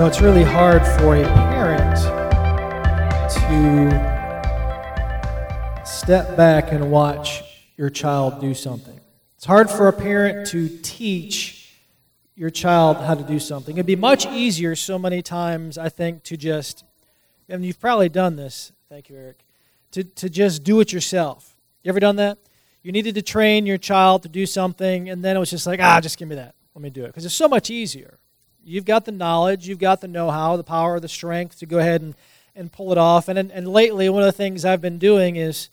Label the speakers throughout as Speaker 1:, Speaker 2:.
Speaker 1: know, it's really hard for a parent to step back and watch your child do something. It's hard for a parent to teach your child how to do something. It'd be much easier so many times, I think, to just, and you've probably done this, thank you, Eric, to, to just do it yourself. You ever done that? You needed to train your child to do something, and then it was just like, ah, just give me that. Let me do it. Because it's so much easier. You've got the knowledge, you've got the know how, the power, the strength to go ahead and, and pull it off. And, and, lately, one of the things I've been doing is,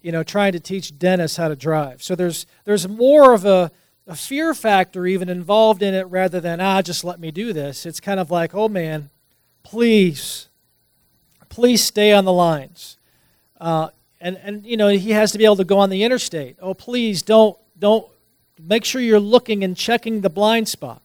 Speaker 1: you know, trying to teach Dennis how to drive. So there's, there's more of a, a fear factor even involved in it rather than, ah, just let me do this. It's kind of like, oh man, please, please stay on the lines. Uh, and, and, you know, he has to be able to go on the interstate. Oh, please don't, don't, make sure you're looking and checking the blind spot.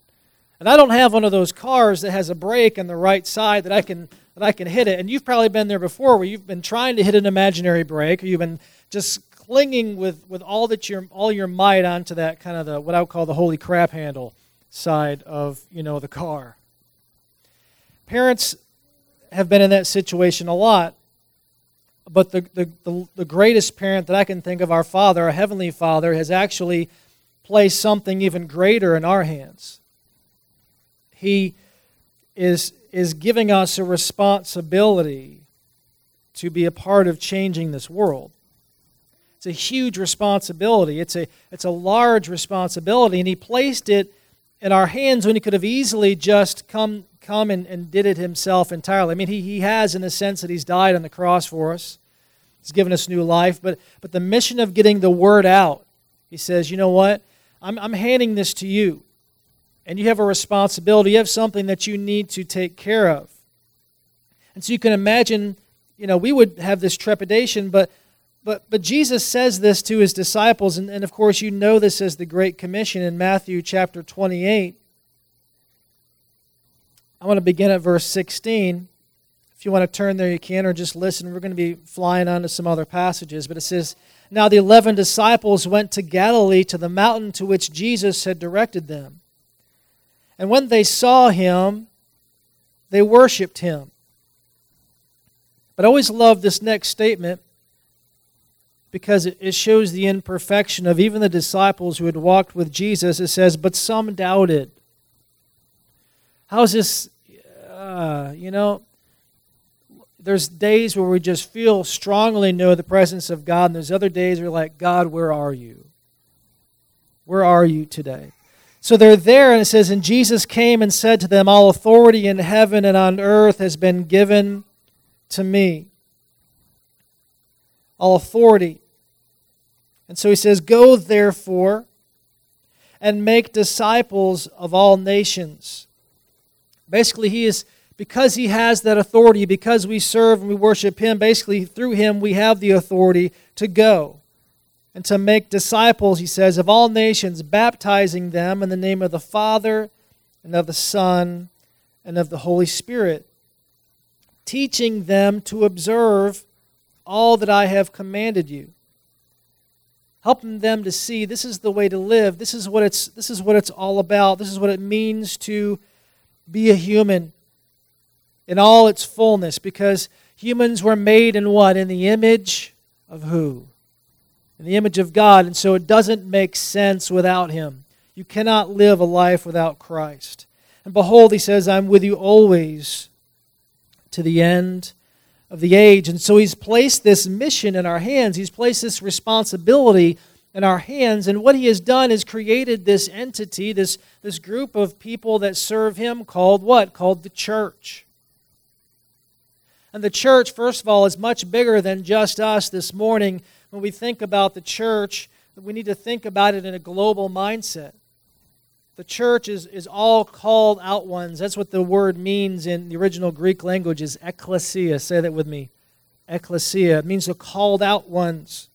Speaker 1: And I don't have one of those cars that has a brake on the right side that I can that I can hit it. And you've probably been there before where you've been trying to hit an imaginary brake or you've been just clinging with, with all that your all your might onto that kind of the what I would call the holy crap handle side of, you know, the car. Parents have been in that situation a lot. But the, the, the, the greatest parent that I can think of, our Father, our Heavenly Father, has actually placed something even greater in our hands he is, is giving us a responsibility to be a part of changing this world. It's a huge responsibility. It's a, it's a large responsibility, and He placed it in our hands when He could have easily just come, come and, and did it Himself entirely. I mean, he, he has, in the sense that He's died on the cross for us, He's given us new life, but, but the mission of getting the word out, He says, you know what? I'm, I'm handing this to you and you have a responsibility. You have something that you need to take care of. And so you can imagine, you know, we would have this trepidation, but but but Jesus says this to his disciples, and, and of course you know this as the Great Commission in Matthew chapter 28. I want to begin at verse 16. If you want to turn there, you can, or just listen. We're going to be flying on to some other passages. But it says, Now the eleven disciples went to Galilee to the mountain to which Jesus had directed them. And when they saw him, they worshiped him. But I always love this next statement because it shows the imperfection of even the disciples who had walked with Jesus. It says, But some doubted. How's this? Uh, you know, there's days where we just feel strongly know the presence of God, and there's other days where we're like, God, where are you? Where are you today? So they're there, and it says, And Jesus came and said to them, All authority in heaven and on earth has been given to me. All authority. And so he says, Go therefore and make disciples of all nations. Basically, he is, because he has that authority, because we serve and we worship him, basically through him we have the authority to go and to make disciples, he says, of all nations, baptizing them in the name of the Father and of the Son and of the Holy Spirit, teaching them to observe all that I have commanded you. Helping them to see this is the way to live. This is what it's, this is what it's all about. This is what it means to be a human in all its fullness because humans were made in what? In the image of who? In the image of God, and so it doesn't make sense without Him. You cannot live a life without Christ. And behold, He says, I'm with you always to the end of the age. And so He's placed this mission in our hands, He's placed this responsibility in our hands. And what He has done is created this entity, this, this group of people that serve Him called what? Called the church. And the church, first of all, is much bigger than just us this morning when we think about the church, we need to think about it in a global mindset. The church is, is all called out ones. That's what the word means in the original Greek language is ecclesia. Say that with me. Ecclesia. It means the called out ones.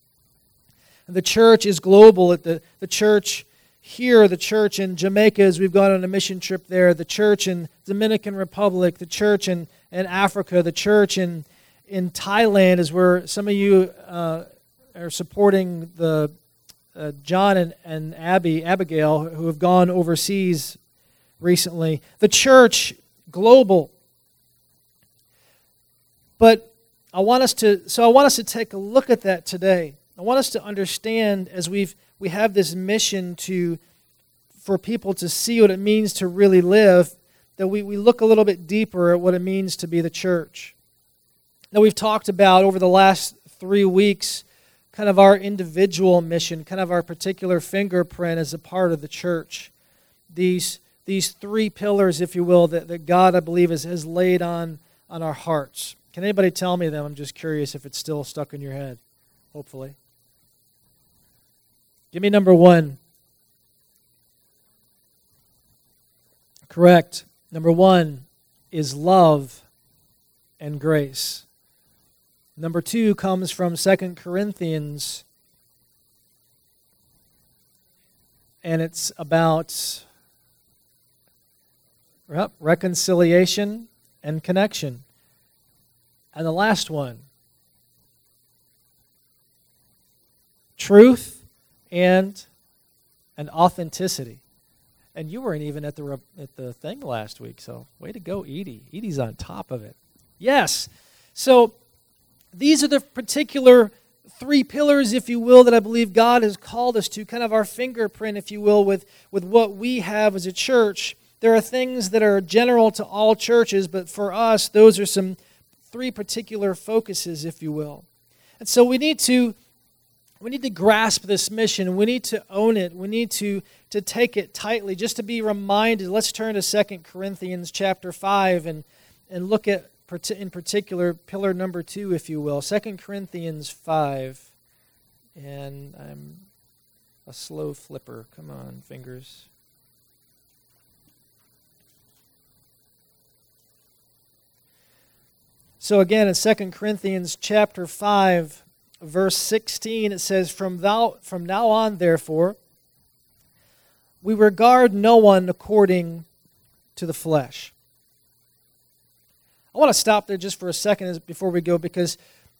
Speaker 1: And the church is global. At the, the church here, the church in Jamaica, as we've gone on a mission trip there, the church in Dominican Republic, the church in, in Africa, the church in, in Thailand is where some of you uh, are supporting the uh, John and, and Abby, Abigail, who have gone overseas recently. The church global. But I want us to so I want us to take a look at that today. I want us to understand as we've we have this mission to for people to see what it means to really live, that we, we look a little bit deeper at what it means to be the church. Now we've talked about over the last three weeks kind of our individual mission, kind of our particular fingerprint as a part of the church. These, these three pillars, if you will, that, that God, I believe, has, has laid on, on our hearts. Can anybody tell me them? I'm just curious if it's still stuck in your head, hopefully. Give me number one. Correct. Number one is love and grace. Number two comes from Second Corinthians, and it's about reconciliation and connection. And the last one truth and and authenticity. And you weren't even at the at the thing last week, so way to go, Edie. Edie's on top of it. Yes. So these are the particular three pillars, if you will, that I believe God has called us to, kind of our fingerprint, if you will, with, with what we have as a church. There are things that are general to all churches, but for us, those are some three particular focuses, if you will. And so we need to we need to grasp this mission. We need to own it. We need to, to take it tightly. Just to be reminded, let's turn to 2 Corinthians chapter 5 and, and look at in particular, pillar number two, if you will, 2 Corinthians 5. And I'm a slow flipper. Come on, fingers. So again, in 2 Corinthians chapter 5, verse 16, it says, From, thou, from now on, therefore, we regard no one according to the flesh. I want to stop there just for a second before we go because,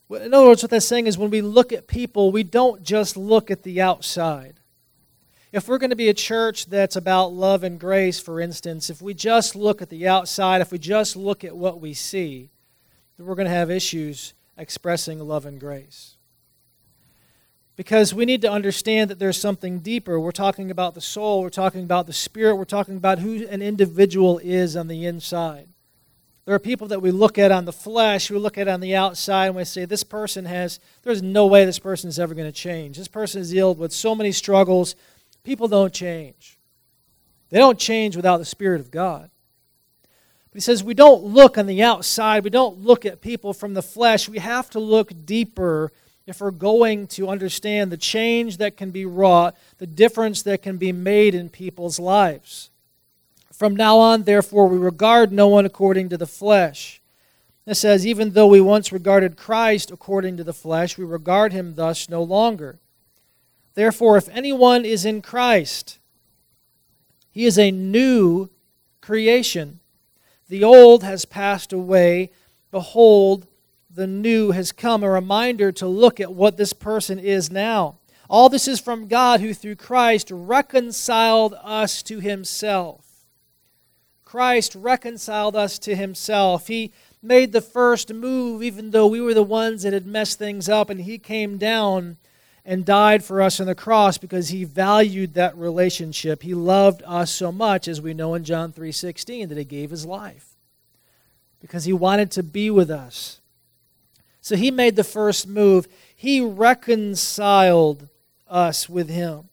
Speaker 1: in other words, what that's saying is when we look at people, we don't just look at the outside. If we're going to be a church that's about love and grace, for instance, if we just look at the outside, if we just look at what we see, then we're going to have issues expressing love and grace. Because we need to understand that there's something deeper. We're talking about the soul, we're talking about the spirit, we're talking about who an individual is on the inside. There are people that we look at on the flesh, we look at on the outside, and we say, This person has, there's no way this person is ever going to change. This person is dealt with so many struggles. People don't change. They don't change without the Spirit of God. But he says, We don't look on the outside, we don't look at people from the flesh. We have to look deeper if we're going to understand the change that can be wrought, the difference that can be made in people's lives. From now on, therefore, we regard no one according to the flesh. It says, even though we once regarded Christ according to the flesh, we regard him thus no longer. Therefore, if anyone is in Christ, he is a new creation. The old has passed away. Behold, the new has come. A reminder to look at what this person is now. All this is from God, who through Christ reconciled us to himself Christ reconciled us to himself. He made the first move, even though we were the ones that had messed things up, and he came down and died for us on the cross because he valued that relationship. He loved us so much, as we know in John 3:16, that he gave his life. Because he wanted to be with us. So he made the first move. He reconciled us with him.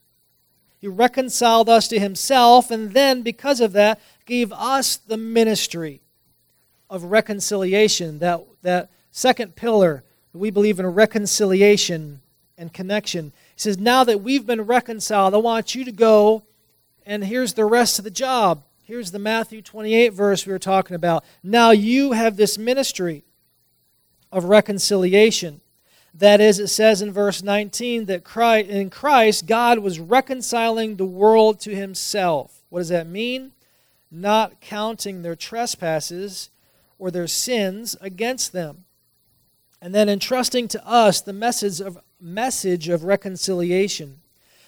Speaker 1: He reconciled us to himself, and then because of that, gave us the ministry of reconciliation, that, that second pillar. that We believe in reconciliation and connection. He says, Now that we've been reconciled, I want you to go, and here's the rest of the job. Here's the Matthew 28 verse we were talking about. Now you have this ministry of reconciliation. That is, it says in verse 19 that Christ, in Christ, God was reconciling the world to himself. What does that mean? Not counting their trespasses or their sins against them. And then entrusting to us the message of, message of reconciliation.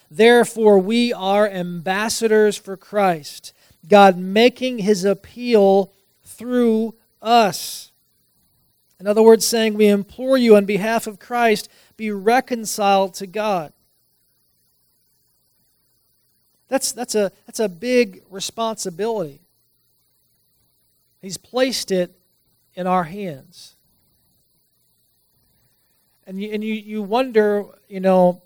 Speaker 1: Therefore, we are ambassadors for Christ, God making his appeal through us. In other words, saying, We implore you on behalf of Christ, be reconciled to God. That's, that's, a, that's a big responsibility. He's placed it in our hands. And you, and you, you wonder, you know,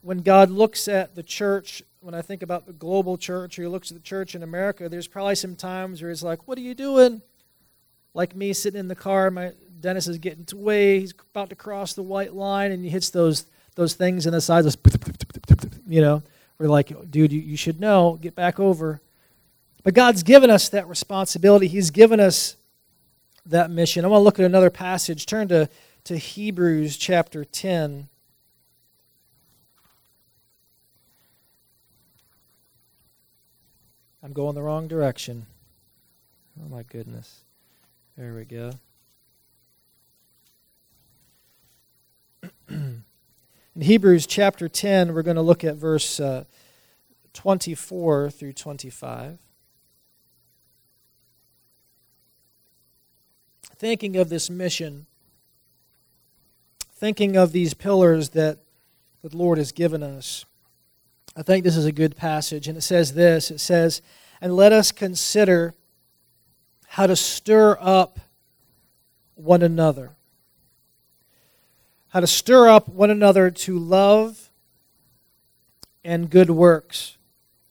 Speaker 1: when God looks at the church, when I think about the global church, or He looks at the church in America, there's probably some times where He's like, What are you doing? Like me sitting in the car, my Dennis is getting away, he's about to cross the white line, and he hits those those things in the sides, you know, we're like, dude, you, you should know, get back over. But God's given us that responsibility. He's given us that mission. I want to look at another passage. Turn to, to Hebrews chapter 10. I'm going the wrong direction. Oh my goodness. There we go. In Hebrews chapter 10, we're going to look at verse uh, 24 through 25. Thinking of this mission, thinking of these pillars that the Lord has given us. I think this is a good passage, and it says this it says, And let us consider how to stir up one another. How to stir up one another to love and good works.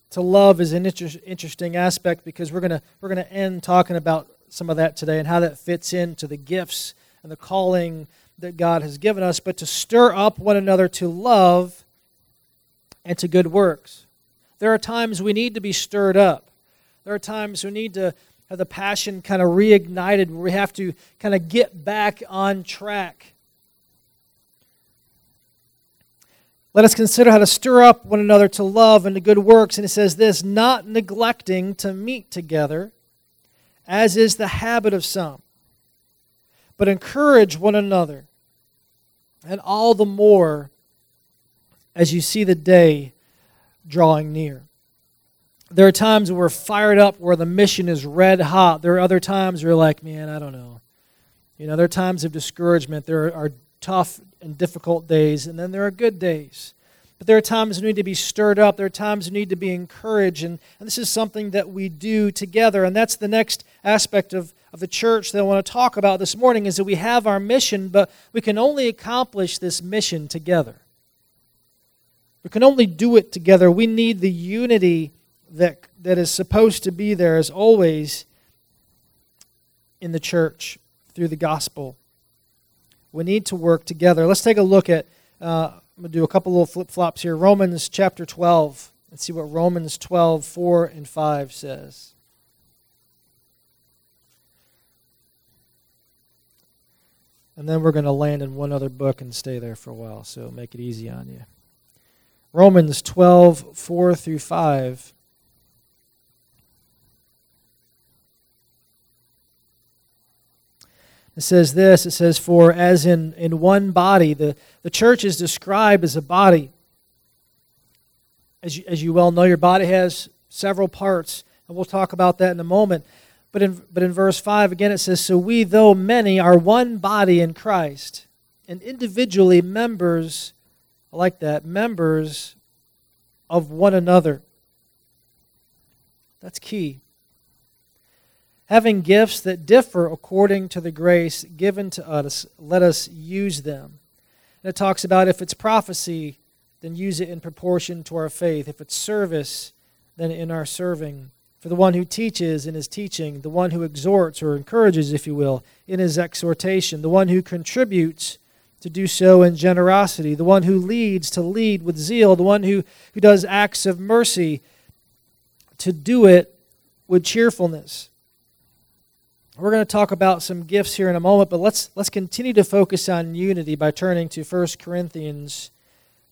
Speaker 1: To love is an inter- interesting aspect because we're going we're going to end talking about some of that today and how that fits into the gifts and the calling that God has given us, but to stir up one another to love and to good works. There are times we need to be stirred up. There are times we need to have the passion kind of reignited where we have to kind of get back on track. Let us consider how to stir up one another to love and to good works. And it says this not neglecting to meet together, as is the habit of some, but encourage one another, and all the more as you see the day drawing near. There are times where we're fired up, where the mission is red hot. There are other times where you're like, man, I don't know. You know, there are times of discouragement. There are tough and difficult days, and then there are good days. But there are times we need to be stirred up. There are times we need to be encouraged. And, and this is something that we do together. And that's the next aspect of, of the church that I want to talk about this morning is that we have our mission, but we can only accomplish this mission together. We can only do it together. We need the unity that, that is supposed to be there as always in the church through the gospel. We need to work together. Let's take a look at, uh, I'm going to do a couple little flip flops here. Romans chapter 12. Let's see what Romans 12, 4 and 5 says. And then we're going to land in one other book and stay there for a while, so make it easy on you. Romans 12, 4 through 5. It says this it says, For as in, in one body, the, the church is described as a body. As you, as you well know, your body has several parts, and we'll talk about that in a moment. But in, but in verse 5, again, it says, So we, though many, are one body in Christ, and individually members I like that. Members of one another. That's key. Having gifts that differ according to the grace given to us, let us use them. And it talks about if it's prophecy, then use it in proportion to our faith. If it's service, then in our serving. For the one who teaches in his teaching, the one who exhorts or encourages, if you will, in his exhortation, the one who contributes to do so in generosity, the one who leads to lead with zeal, the one who, who does acts of mercy to do it with cheerfulness. We're going to talk about some gifts here in a moment, but let's let's continue to focus on unity by turning to 1 Corinthians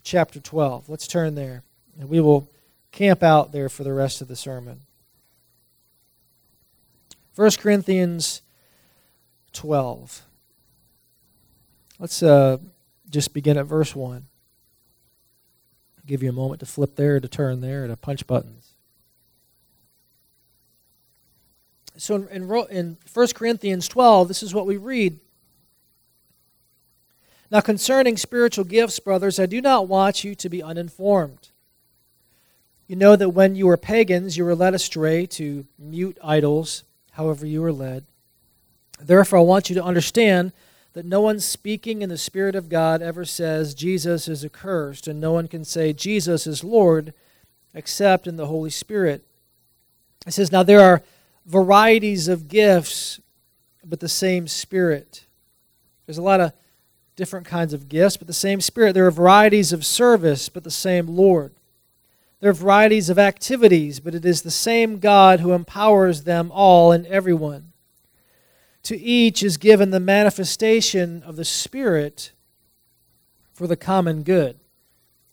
Speaker 1: chapter 12. Let's turn there. And we will camp out there for the rest of the sermon. 1 Corinthians 12. Let's uh, just begin at verse 1. I'll give you a moment to flip there, to turn there, to punch buttons. So in, in, in 1 Corinthians 12, this is what we read. Now, concerning spiritual gifts, brothers, I do not want you to be uninformed. You know that when you were pagans, you were led astray to mute idols, however, you were led. Therefore, I want you to understand that no one speaking in the Spirit of God ever says Jesus is accursed, and no one can say Jesus is Lord except in the Holy Spirit. It says, Now there are varieties of gifts, but the same Spirit. There's a lot of different kinds of gifts, but the same Spirit. There are varieties of service, but the same Lord. There are varieties of activities, but it is the same God who empowers them all and everyone. To each is given the manifestation of the Spirit for the common good.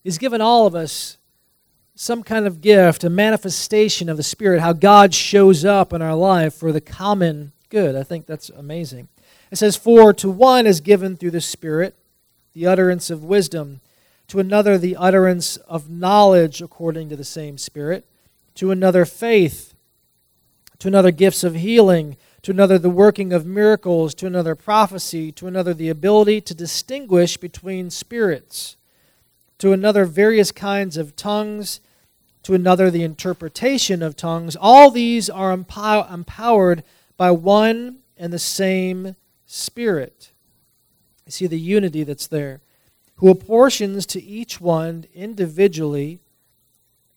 Speaker 1: He's given all of us some kind of gift, a manifestation of the Spirit, how God shows up in our life for the common good. I think that's amazing. It says, For to one is given through the Spirit the utterance of wisdom, to another the utterance of knowledge according to the same Spirit, to another faith, to another gifts of healing, to another the working of miracles, to another prophecy, to another the ability to distinguish between spirits, to another various kinds of tongues to another the interpretation of tongues. All these are empow- empowered by one and the same Spirit. You see the unity that's there, who apportions to each one individually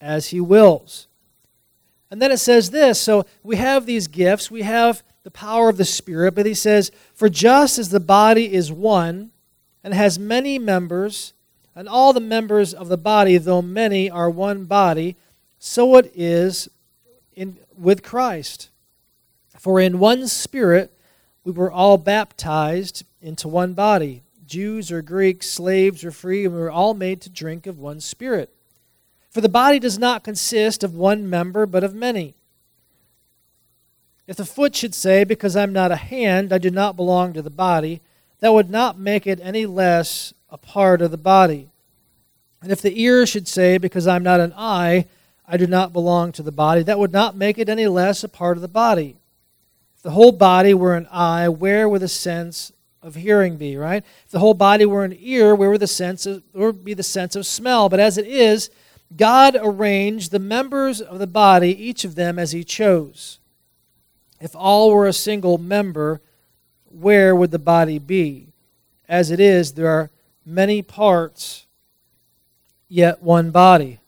Speaker 1: as he wills. And then it says this so we have these gifts, we have the power of the Spirit, but he says, For just as the body is one and has many members, and all the members of the body, though many, are one body, so it is in, with Christ. For in one spirit we were all baptized into one body Jews or Greeks, slaves or free, and we were all made to drink of one spirit. For the body does not consist of one member, but of many. If the foot should say, Because I'm not a hand, I do not belong to the body, that would not make it any less a part of the body. And if the ear should say, Because I'm not an eye, I do not belong to the body, that would not make it any less a part of the body. If the whole body were an eye, where would the sense of hearing be, right? If the whole body were an ear, where would the sense of, where would be the sense of smell? But as it is, God arranged the members of the body, each of them as he chose. If all were a single member, where would the body be? As it is, there are many parts, yet one body.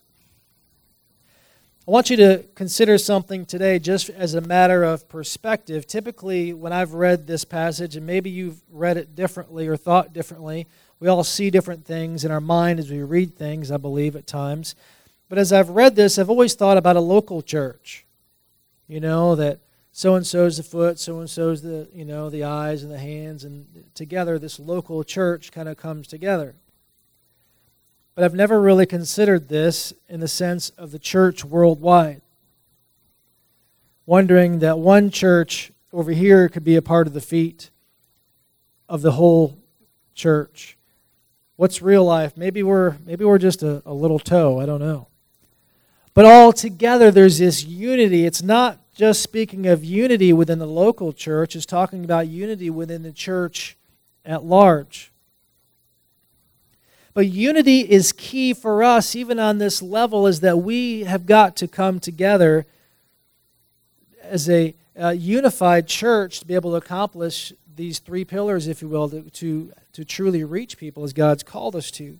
Speaker 1: I want you to consider something today just as a matter of perspective. Typically, when I've read this passage, and maybe you've read it differently or thought differently, we all see different things in our mind as we read things, I believe, at times. But as I've read this, I've always thought about a local church. You know, that so and so's the foot, so and so's the, you know, the eyes and the hands, and together this local church kind of comes together. But I've never really considered this in the sense of the church worldwide. Wondering that one church over here could be a part of the feet of the whole church. What's real life? Maybe we're maybe we're just a, a little toe, I don't know. But all together there's this unity. It's not just speaking of unity within the local church, it's talking about unity within the church at large. But unity is key for us, even on this level, is that we have got to come together as a, a unified church to be able to accomplish these three pillars, if you will, to, to, to truly reach people as God's called us to.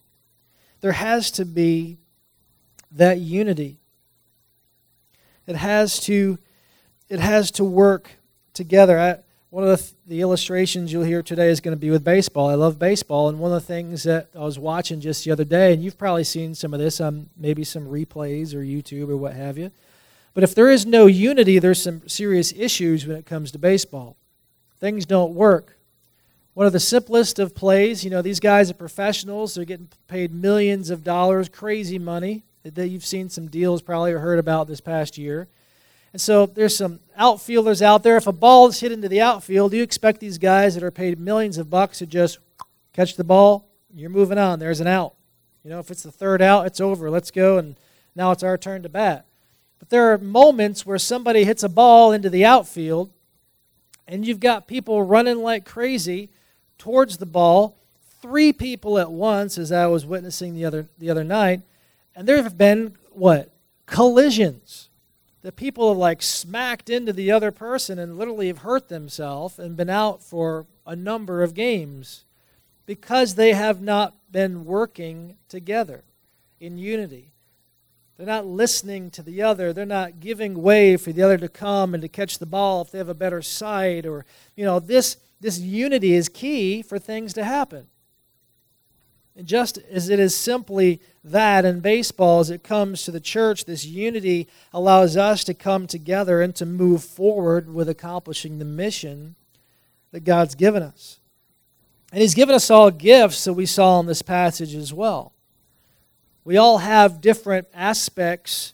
Speaker 1: There has to be that unity. It has to, it has to work together. I, one of the, the illustrations you'll hear today is going to be with baseball. I love baseball, and one of the things that I was watching just the other day, and you've probably seen some of this on maybe some replays or YouTube or what have you. But if there is no unity, there's some serious issues when it comes to baseball. Things don't work. One of the simplest of plays, you know, these guys are professionals. They're getting paid millions of dollars, crazy money that you've seen some deals probably or heard about this past year. And so there's some outfielders out there. If a ball is hit into the outfield, you expect these guys that are paid millions of bucks to just catch the ball? You're moving on. There's an out. You know, if it's the third out, it's over. Let's go. And now it's our turn to bat. But there are moments where somebody hits a ball into the outfield and you've got people running like crazy towards the ball, three people at once, as I was witnessing the other the other night, and there have been what collisions that people have like smacked into the other person and literally have hurt themselves and been out for a number of games because they have not been working together in unity. They're not listening to the other. They're not giving way for the other to come and to catch the ball if they have a better sight or you know this this unity is key for things to happen. Just as it is simply that in baseball, as it comes to the church, this unity allows us to come together and to move forward with accomplishing the mission that God's given us. And He's given us all gifts that we saw in this passage as well. We all have different aspects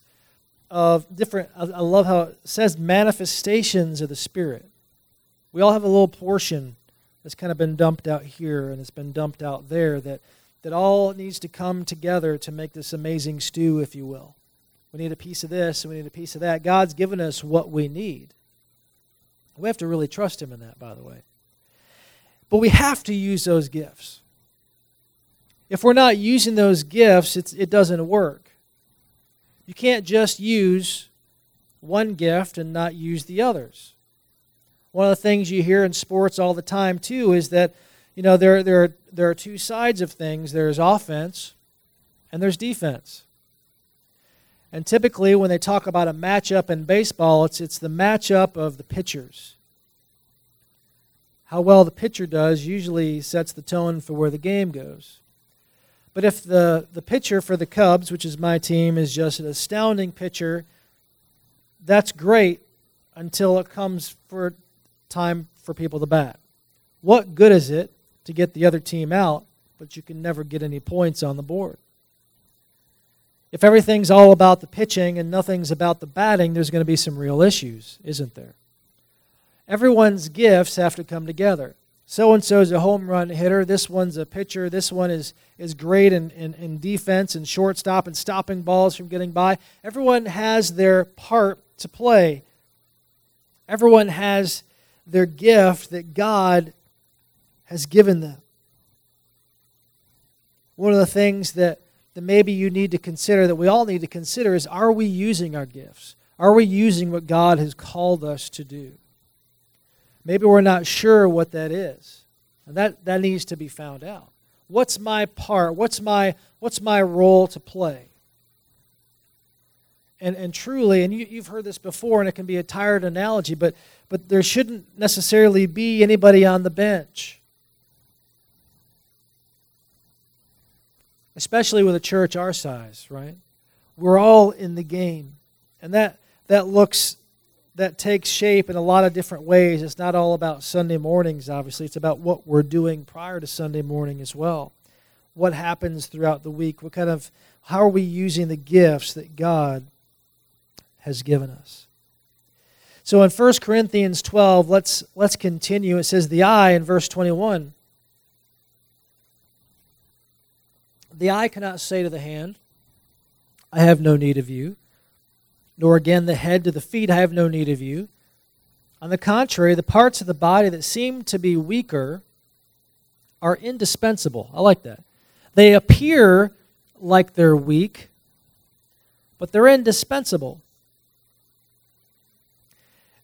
Speaker 1: of different, I love how it says manifestations of the Spirit. We all have a little portion that's kind of been dumped out here and it's been dumped out there that that all needs to come together to make this amazing stew, if you will. We need a piece of this and we need a piece of that. God's given us what we need. We have to really trust Him in that, by the way. But we have to use those gifts. If we're not using those gifts, it doesn't work. You can't just use one gift and not use the others. One of the things you hear in sports all the time, too, is that you know, there, there, are, there are two sides of things there's offense and there's defense. And typically, when they talk about a matchup in baseball, it's, it's the matchup of the pitchers. How well the pitcher does usually sets the tone for where the game goes. But if the, the pitcher for the Cubs, which is my team, is just an astounding pitcher, that's great until it comes for time for people to bat. What good is it to get the other team out, but you can never get any points on the board. If everything's all about the pitching and nothing's about the batting, there's going to be some real issues, isn't there? Everyone's gifts have to come together. So and so's a home run hitter. This one's a pitcher. This one is, is great in, in, in defense and shortstop and stopping balls from getting by. Everyone has their part to play. Everyone has their gift that God has given them. One of the things that, that maybe you need to consider, that we all need to consider, is are we using our gifts? Are we using what God has called us to do? Maybe we're not sure what that is. And that, that needs to be found out. What's my part? What's my, what's my role to play? And, and truly, and you, you've heard this before, and it can be a tired analogy, but, but there shouldn't necessarily be anybody on the bench. Especially with a church our size, right? We're all in the game. And that that looks that takes shape in a lot of different ways. It's not all about Sunday mornings, obviously. It's about what we're doing prior to Sunday morning as well. What happens throughout the week? What kind of how are we using the gifts that God has given us? So in 1 Corinthians 12, let's let's continue. It says the eye in verse 21 The eye cannot say to the hand, I have no need of you, nor again the head to the feet, I have no need of you. On the contrary, the parts of the body that seem to be weaker are indispensable. I like that. They appear like they're weak, but they're indispensable.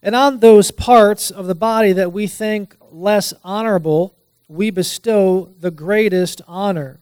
Speaker 1: And on those parts of the body that we think less honorable, we bestow the greatest honor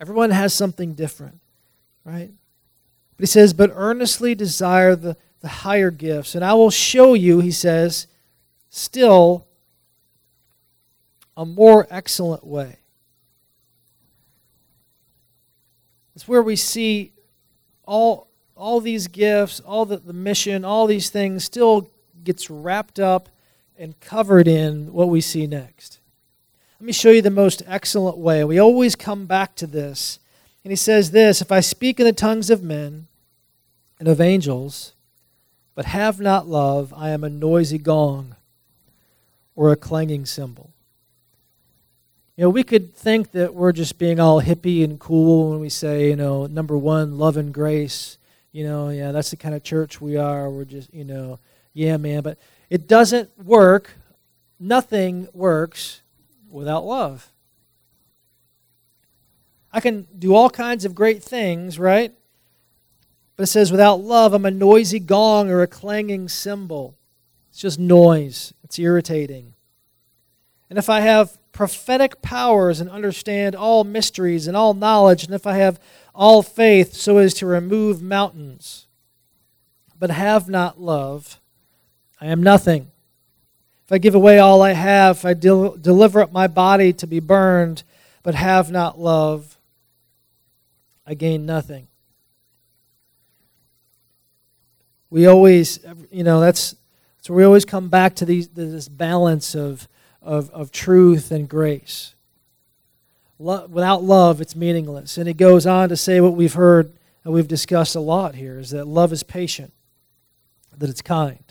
Speaker 1: Everyone has something different, right? But he says, But earnestly desire the, the higher gifts. And I will show you, he says, still a more excellent way. It's where we see all, all these gifts, all the, the mission, all these things still gets wrapped up and covered in what we see next. Let me show you the most excellent way. We always come back to this. And he says this If I speak in the tongues of men and of angels, but have not love, I am a noisy gong or a clanging cymbal. You know, we could think that we're just being all hippie and cool when we say, you know, number one, love and grace. You know, yeah, that's the kind of church we are. We're just, you know, yeah, man. But it doesn't work. Nothing works without love. I can do all kinds of great things, right? But it says, without love, I'm a noisy gong or a clanging cymbal. It's just noise, it's irritating. And if I have prophetic powers and understand all mysteries and all knowledge, and if I have all faith so as to remove mountains, but have not love, I am nothing. If I give away all I have, if I del- deliver up my body to be burned, but have not love, I gain nothing. We always, you know, that's so we always come back to these, this balance of, of, of truth and grace. Lo- without love, it's meaningless. And it goes on to say what we've heard and we've discussed a lot here is that love is patient, that it's kind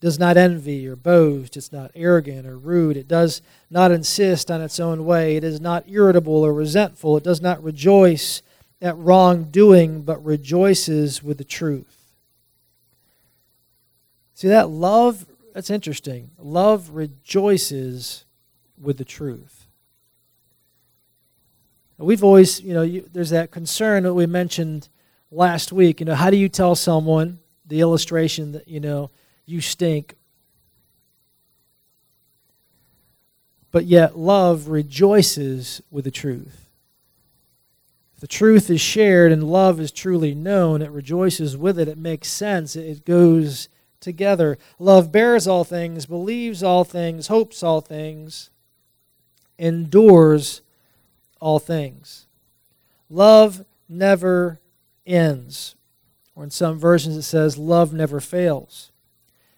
Speaker 1: does not envy or boast. It's not arrogant or rude. It does not insist on its own way. It is not irritable or resentful. It does not rejoice at wrongdoing, but rejoices with the truth. See that love, that's interesting. Love rejoices with the truth. We've always, you know, you, there's that concern that we mentioned last week. You know, how do you tell someone the illustration that, you know, you stink. But yet, love rejoices with the truth. If the truth is shared and love is truly known, it rejoices with it. It makes sense. It goes together. Love bears all things, believes all things, hopes all things, endures all things. Love never ends. Or in some versions, it says, love never fails.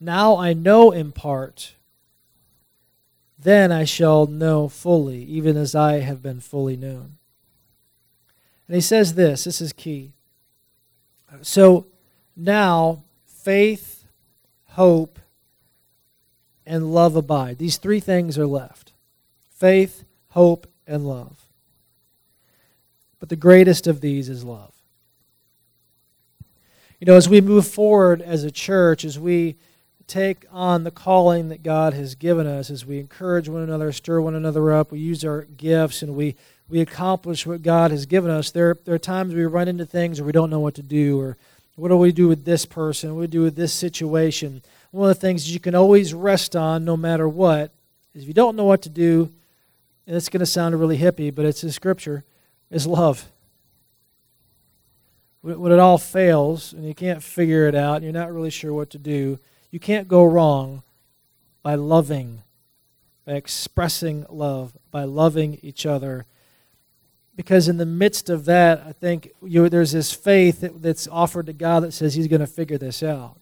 Speaker 1: Now I know in part. Then I shall know fully, even as I have been fully known. And he says this this is key. So now faith, hope, and love abide. These three things are left faith, hope, and love. But the greatest of these is love. You know, as we move forward as a church, as we take on the calling that God has given us as we encourage one another, stir one another up, we use our gifts, and we, we accomplish what God has given us. There, there are times we run into things where we don't know what to do, or what do we do with this person? What do we do with this situation? One of the things you can always rest on, no matter what, is if you don't know what to do, and it's going to sound really hippie, but it's a scripture, is love. When it all fails and you can't figure it out, and you're not really sure what to do, you can't go wrong by loving, by expressing love, by loving each other. Because in the midst of that, I think you, there's this faith that, that's offered to God that says He's going to figure this out.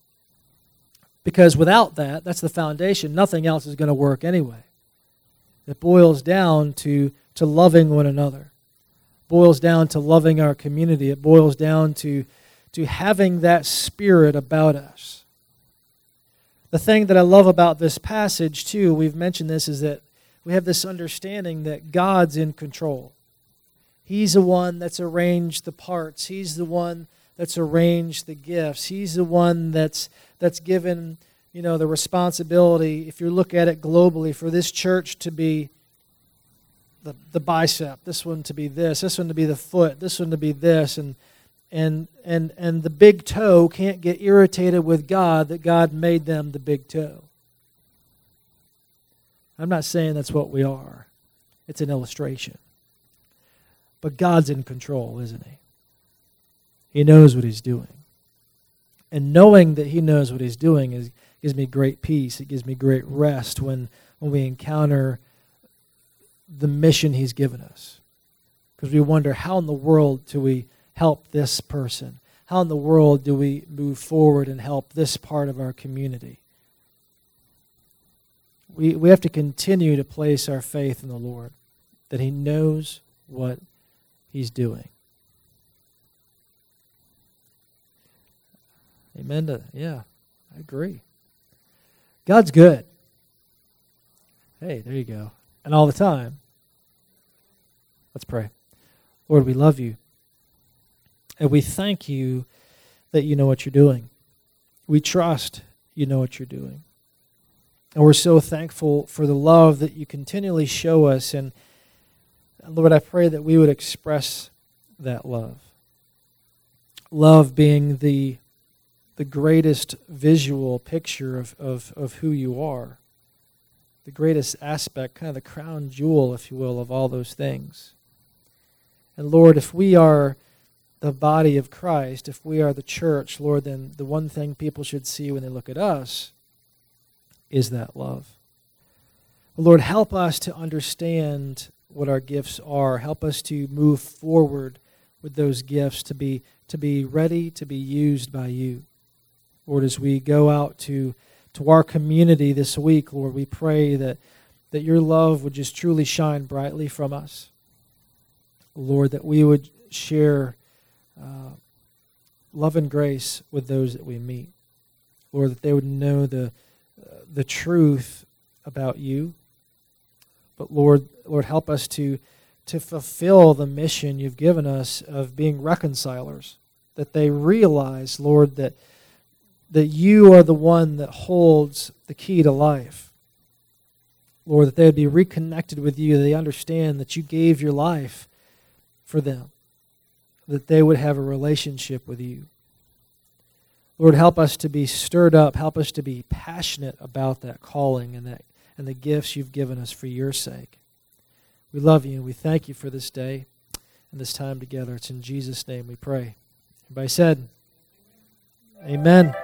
Speaker 1: Because without that, that's the foundation. Nothing else is going to work anyway. It boils down to, to loving one another. Boils down to loving our community. It boils down to to having that spirit about us. The thing that I love about this passage, too, we've mentioned this, is that we have this understanding that God's in control. He's the one that's arranged the parts. He's the one that's arranged the gifts. He's the one that's that's given, you know, the responsibility, if you look at it globally, for this church to be the, the bicep, this one to be this, this one to be the foot, this one to be this, and and and and the big toe can't get irritated with God that God made them the big toe. I'm not saying that's what we are. It's an illustration. But God's in control, isn't he? He knows what he's doing. And knowing that he knows what he's doing is, gives me great peace. It gives me great rest when, when we encounter the mission he's given us. Because we wonder, how in the world do we help this person? How in the world do we move forward and help this part of our community? We, we have to continue to place our faith in the Lord, that He knows what He's doing. Amen. To, yeah, I agree. God's good. Hey, there you go. And all the time. Let's pray. Lord, we love you. And we thank you that you know what you're doing. We trust you know what you're doing. And we're so thankful for the love that you continually show us. And Lord, I pray that we would express that love. Love being the the greatest visual picture of, of, of who you are, the greatest aspect, kind of the crown jewel, if you will, of all those things. And Lord, if we are the body of Christ, if we are the church, Lord, then the one thing people should see when they look at us is that love. Lord, help us to understand what our gifts are. Help us to move forward with those gifts, to be, to be ready to be used by you. Lord, as we go out to, to our community this week, Lord, we pray that, that your love would just truly shine brightly from us. Lord, that we would share uh, love and grace with those that we meet. Lord, that they would know the, uh, the truth about you. But Lord, Lord, help us to, to fulfill the mission you've given us of being reconcilers. That they realize, Lord, that that you are the one that holds the key to life. Lord, that they would be reconnected with you, they understand that you gave your life for them, that they would have a relationship with you. Lord, help us to be stirred up, help us to be passionate about that calling and that and the gifts you've given us for your sake. We love you and we thank you for this day and this time together. It's in Jesus' name we pray. Everybody said, Amen.